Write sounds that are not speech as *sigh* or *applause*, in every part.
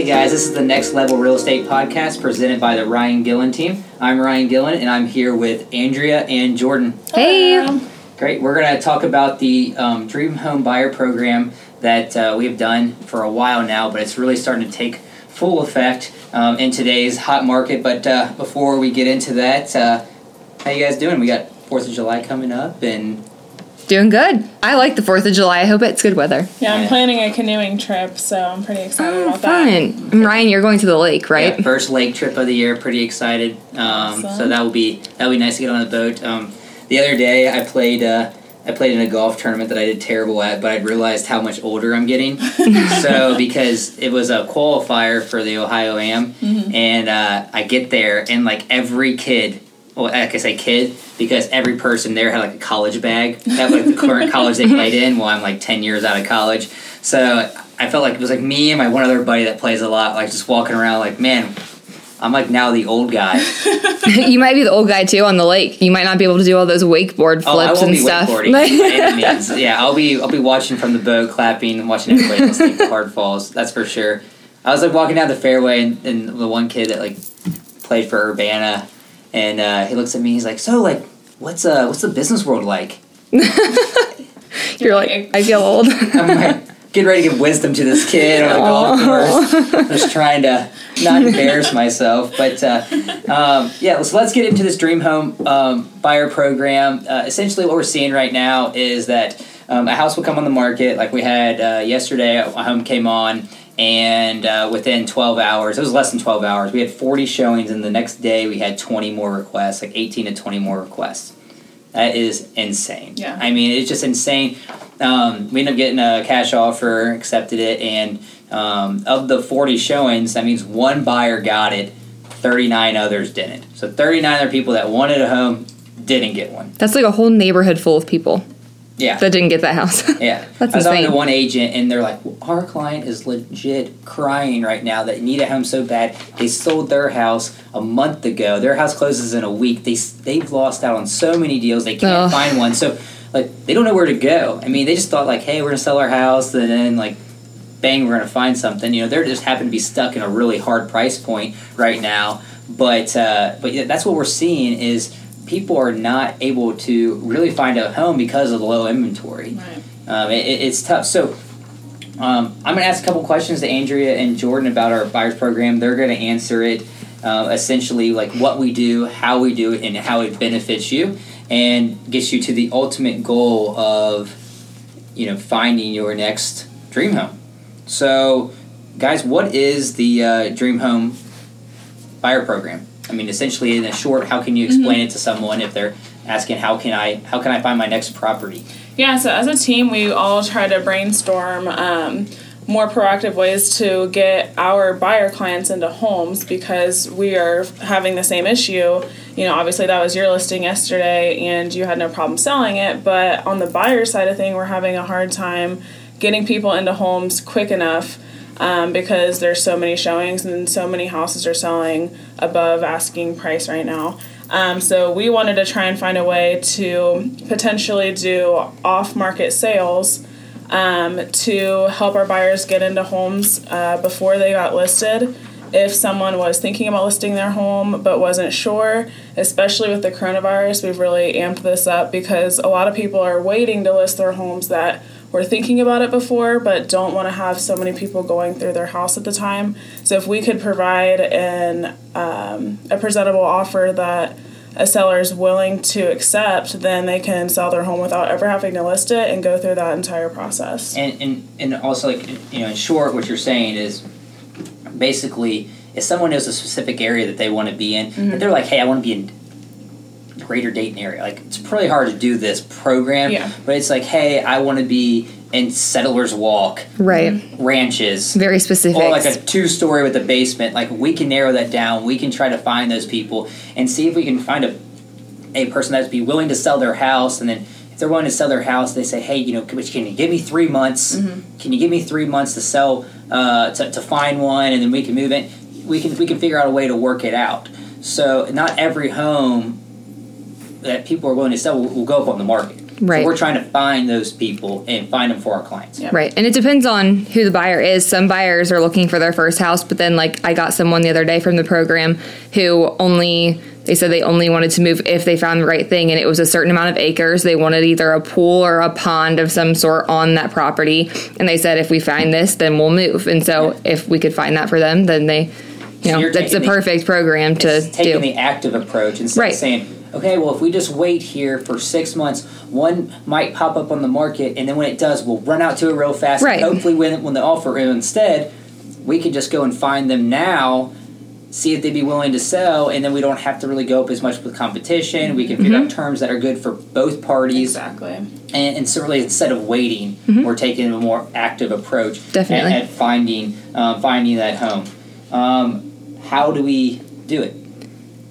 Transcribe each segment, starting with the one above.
Hey guys, this is the Next Level Real Estate Podcast presented by the Ryan Gillen team. I'm Ryan Gillen and I'm here with Andrea and Jordan. Hey. Great. We're going to talk about the um, Dream Home Buyer Program that uh, we have done for a while now, but it's really starting to take full effect um, in today's hot market. But uh, before we get into that, uh, how you guys doing? We got Fourth of July coming up, and Doing good. I like the 4th of July. I hope it's good weather. Yeah, I'm planning a canoeing trip, so I'm pretty excited Oh, about that. fun. Ryan, you're going to the lake, right? yeah, first lake trip of the year. Pretty excited. Um, so that will be that will be nice to get on the boat. Um, the other day, I played. Uh, I played in a golf tournament that I did terrible at, but I realized how much older I'm getting. *laughs* so because it was a qualifier for the Ohio Am, and uh, I get there and like every kid, well, like I say kid because every person there had like a college bag that was like the current *laughs* college they played in. While I'm like ten years out of college, so I felt like it was like me and my one other buddy that plays a lot, like just walking around like man. I'm like now the old guy. *laughs* you might be the old guy too on the lake. You might not be able to do all those wakeboard Oh, I flips won't and be stuff. wakeboarding *laughs* by any means. Yeah, I'll be I'll be watching from the boat, clapping, and watching everybody else take hard falls. That's for sure. I was like walking down the fairway, and, and the one kid that like played for Urbana, and uh, he looks at me. He's like, "So, like, what's uh what's the business world like?" *laughs* you're like, I feel old. *laughs* I'm like, getting ready to give wisdom to this kid on the golf course. *laughs* Just trying to not embarrass myself. But uh, um, yeah, so let's get into this dream home um, buyer program. Uh, essentially, what we're seeing right now is that um, a house will come on the market. Like we had uh, yesterday, a home came on. And uh, within 12 hours, it was less than 12 hours, we had 40 showings, and the next day we had 20 more requests, like 18 to 20 more requests. That is insane. Yeah. I mean, it's just insane. Um, we ended up getting a cash offer, accepted it, and um, of the 40 showings, that means one buyer got it, 39 others didn't. So 39 other people that wanted a home didn't get one. That's like a whole neighborhood full of people Yeah. that didn't get that house. *laughs* Yeah, *laughs* That's I was talking to one agent, and they're like, "Our client is legit crying right now. That need a home so bad. They sold their house a month ago. Their house closes in a week. They, they've lost out on so many deals. They can't find one. So like they don't know where to go. I mean, they just thought like, hey, we're gonna sell our house, and then like, bang, we're gonna find something. You know, they're just happen to be stuck in a really hard price point right now. But uh, but yeah, that's what we're seeing is." People are not able to really find a home because of the low inventory. Right. Um, it, it- it's tough. So um, I'm going to ask a couple questions to Andrea and Jordan about our buyers program. They're going to answer it uh, essentially like what we do, how we do it, and how it benefits you and gets you to the ultimate goal of you know finding your next dream home. So, guys, what is the uh, dream home buyer program? I mean, essentially, in a short, how can you explain it to someone if they're asking how can I how can I find my next property? Yeah, so as a team, we all try to brainstorm um, more proactive ways to get our buyer clients into homes because we are having the same issue. You know, obviously that was your listing yesterday and you had no problem selling it, but on the buyer side of thing, we're having a hard time getting people into homes quick enough um, because there's so many showings and so many houses are selling above asking price right now. Um, so we wanted to try and find a way to potentially do off-market sales um, to help our buyers get into homes uh, before they got listed. If someone was thinking about listing their home but wasn't sure, especially with the coronavirus, we've really amped this up because a lot of people are waiting to list their homes that were thinking about it before but don't want to have so many people going through their house at the time. So if we could provide an um, a presentable offer that a seller is willing to accept, then they can sell their home without ever having to list it and go through that entire process. And, and and also like you know in short what you're saying is basically if someone knows a specific area that they want to be in Mm-hmm. they're like hey I want to be in greater Dayton area like it's pretty hard to do this program Yeah. but it's like hey I want to be in Settlers Walk right. ranches Very specific. or like a two story with a basement like we can narrow that down we can try to find those people and see if we can find a a person that'd be willing to sell their house and then if they're willing to sell their house they say hey you know can, can you give me three months can you give me three months to sell uh, to, to find one and then we can move in we can we can figure out a way to work it out so not every home that people are willing to sell will, will go up on the market Right. So we're trying to find those people and find them for our clients. Yeah. Right. And it depends on who the buyer is. Some buyers are looking for their first house, but then like I got someone the other day from the program who only they said they only wanted to move if they found the right thing and it was a certain amount of acres. They wanted either a pool or a pond of some sort on that property. And they said if we find this, then we'll move. And so if we could find that for them, then they you know, that's the taking the- perfect program to It's taking do. the active approach instead Right. of saying, okay, well, if we just wait here for six months, one might pop up on the market, and then when it does, we'll run out to it real fast. Right. Hopefully, when when the offer instead, we could just go and find them now, see if they'd be willing to sell, and then we don't have to really go up as much with competition. We can figure Mm-hmm. out terms that are good for both parties. Exactly. And, and so, really, instead of waiting, we're taking a more active approach Mm-hmm. Definitely. At, at finding um, finding that home. Um, how do we do it?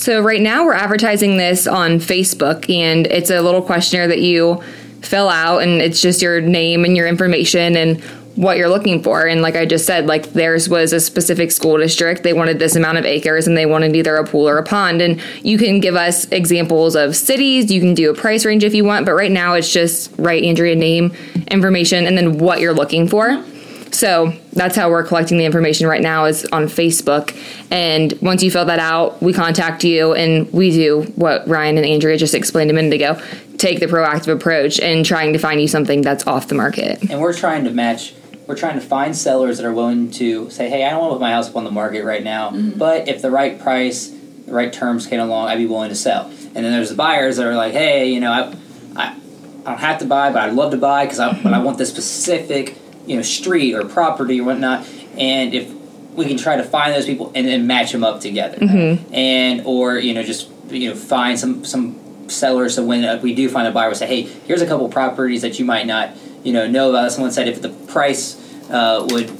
So right now we're advertising this on Facebook and it's a little questionnaire that you fill out and it's just your name and your information and what you're looking for. And like I just said like theirs was a specific school district. They wanted this amount of acres and they wanted either a pool or a pond. And you can give us examples of cities. You can do a price range if you want but right now it's just write Andrea name information and then what you're looking for so that's how we're collecting the information right now is on Facebook. And once you fill that out, we contact you and we do what Ryan and Andrea just explained a minute ago. Take the proactive approach and trying to find you something that's off the market. and we're trying to match we're trying to find sellers that are willing to say hey i don't want to put my house up on the market right now mm-hmm. but if the right price the right terms came along i'd be willing to sell and then there's the buyers that are like hey you know i, I, I don't have to buy but i'd love to buy because I, but I want this specific you know street or property or whatnot and if we can try to find those people and then match them up together. And or you know just you know find some some sellers so when uh, we do find a buyer we say hey here's a couple properties that you might not you know know about. Someone said if the price uh, would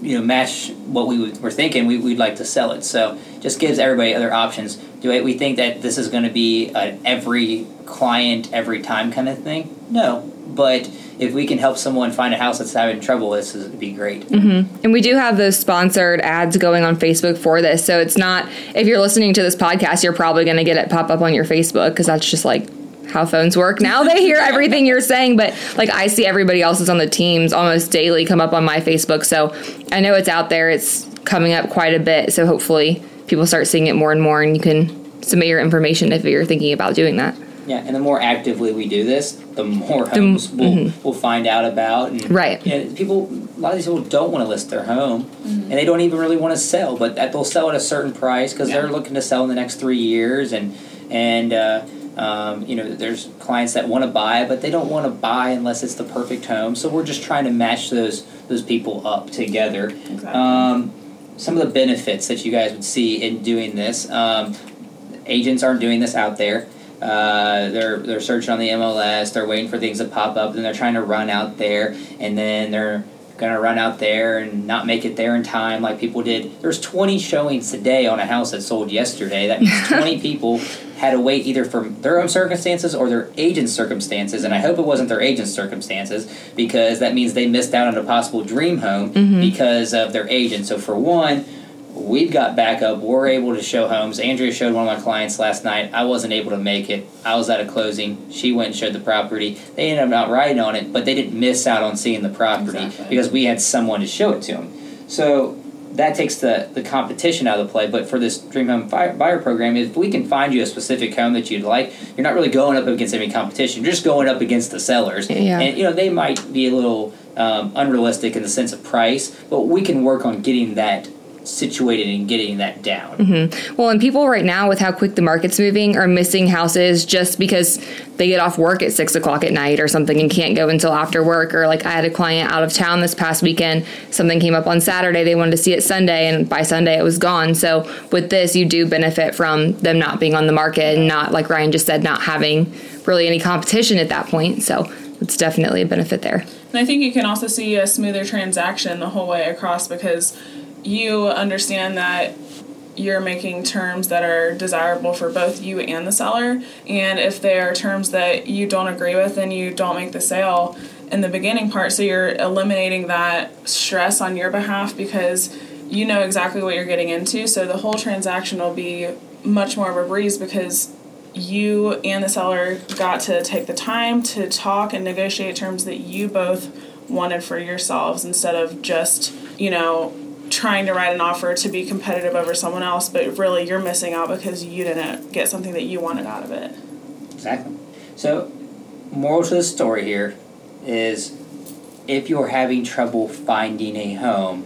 you know match what we would, were thinking we, we'd like to sell it. So just gives everybody other options. Do we, we think that this is going to be an every client every time kind of thing? No. But if we can help someone find a house that's having trouble this would be great mm-hmm. And we do have those sponsored ads going on Facebook for this. So it's not, if you're listening to this podcast, you're probably going to get it pop up on your Facebook because that's just like how phones work. Now they hear *laughs* everything you're saying, but like I see everybody else's on the teams almost daily come up on my Facebook. So I know it's out there. It's coming up quite a bit. So hopefully people start seeing it more and more and you can submit your information if you're thinking about doing that. Yeah, and the more actively we do this, the more homes we'll, we'll find out about. And, mm-hmm. Right. Yeah, people, a lot of these people don't want to list their home, and they don't even really want to sell, but that they'll sell at a certain price because Yeah. they're looking to sell in the next three years, and and uh, um, you know, there's clients that want to buy, but they don't want to buy unless it's the perfect home. So we're just trying to match those those people up together. Exactly. Um, some of the benefits that you guys would see in doing this. Um, agents aren't doing this out there. Uh, they're they're searching on the MLS. They're waiting for things to pop up, and they're trying to run out there, and then they're gonna run out there and not make it there in time, like people did. There's 20 showings today on a house that sold yesterday. That means *laughs* 20 people had to wait either for their own circumstances or their agent's circumstances, and I hope it wasn't their agent's circumstances because that means they missed out on a possible dream home because of their agent. So for one we've got backup. We're able to show homes. Andrea showed one of my clients last night. I wasn't able to make it. I was at a closing. She went and showed the property. They ended up not writing on it, but they didn't miss out on seeing the property Exactly. because we had someone to show it to them. So that takes the, the competition out of the play. But for this Dream Home Buyer, buyer program, if we can find you a specific home that you'd like, you're not really going up against any competition. You're just going up against the sellers. Yeah. And you know they might be a little um, unrealistic in the sense of price, but we can work on getting that situated and getting that down. Mm-hmm. Well, and people right now, with how quick the market's moving, are missing houses just because they get off work at six o'clock at night or something and can't go until after work. Or like I had a client out of town this past weekend. Something came up on Saturday. They wanted to see it Sunday, and by Sunday it was gone. So with this, you do benefit from them not being on the market and not, like Ryan just said, not having really any competition at that point. So it's definitely a benefit there. And I think you can also see a smoother transaction the whole way across because you understand that you're making terms that are desirable for both you and the seller. And if there are terms that you don't agree with, then you don't make the sale in the beginning part. So you're eliminating that stress on your behalf because you know exactly what you're getting into. So the whole transaction will be much more of a breeze because you and the seller got to take the time to talk and negotiate terms that you both wanted for yourselves instead of just, you know, trying to write an offer to be competitive over someone else, but really you're missing out because you didn't get something that you wanted out of it. Exactly. So, moral to the story here is if you're having trouble finding a home,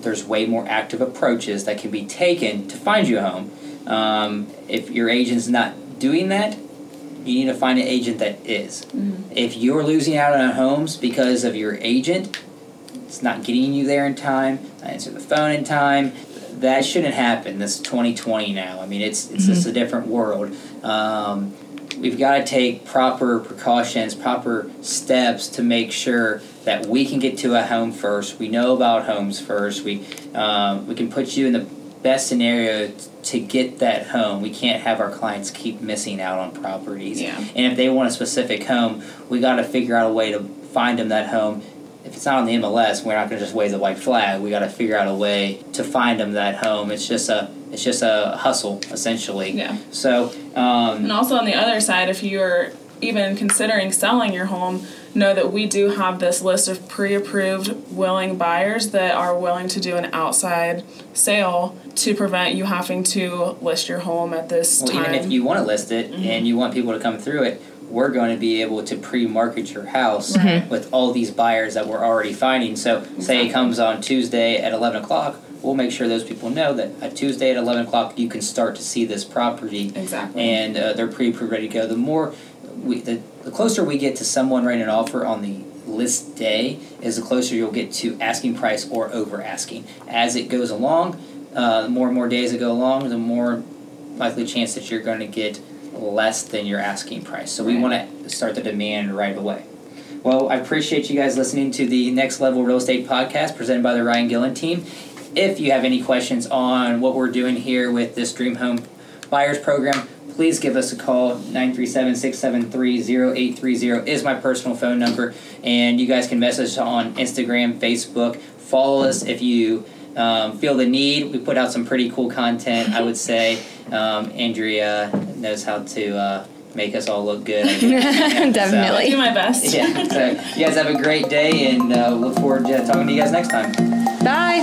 there's way more active approaches that can be taken to find you a home. Um, if your agent's not doing that, you need to find an agent that is. Mm-hmm. If you're losing out on homes because of your agent, it's not getting you there in time, not answer the phone in time, that shouldn't happen. This 2020 now. I mean, it's it's mm-hmm. just a different world. Um, we've got to take proper precautions, proper steps to make sure that we can get to a home first. We know about homes first. We um, we can put you in the best scenario to get that home. We can't have our clients keep missing out on properties. Yeah. And if they want a specific home, we got to figure out a way to find them that home. If it's not on the MLS, we're not going to just wave the white flag. We got to figure out a way to find them that home. It's just a it's just a hustle essentially. Yeah. So. Um, and also on the other side, if you're even considering selling your home, know that we do have this list of pre-approved willing buyers that are willing to do an outside sale to prevent you having to list your home at this well, time. Even if you want to list it mm-hmm. and you want people to come through it, we're going to be able to pre-market your house right. with all these buyers that we're already finding. So, exactly. say it comes on Tuesday at eleven o'clock we'll make sure those people know that a Tuesday at 11 o'clock you can start to see this property. Exactly. And uh, they're pre approved ready to go. The more we, the, the closer we get to someone writing an offer on the list day, is the closer you'll get to asking price or over asking. As it goes along, uh, the more and more days that go along, the more likely chance that you're going to get less than your asking price. So we want to start the demand right away. Well, I appreciate you guys listening to the Next Level Real Estate podcast presented by the Ryan Gillen team. If you have any questions on what we're doing here with this Dream Home Buyers Program, please give us a call. 937-673-0830 is my personal phone number. And you guys can message on Instagram, Facebook. Follow us if you um, feel the need, we put out some pretty cool content. I would say um, Andrea knows how to uh, make us all look good. *laughs* Definitely, so, do my best. yeah. So you guys have a great day, and uh, look forward to talking to you guys next time. Bye.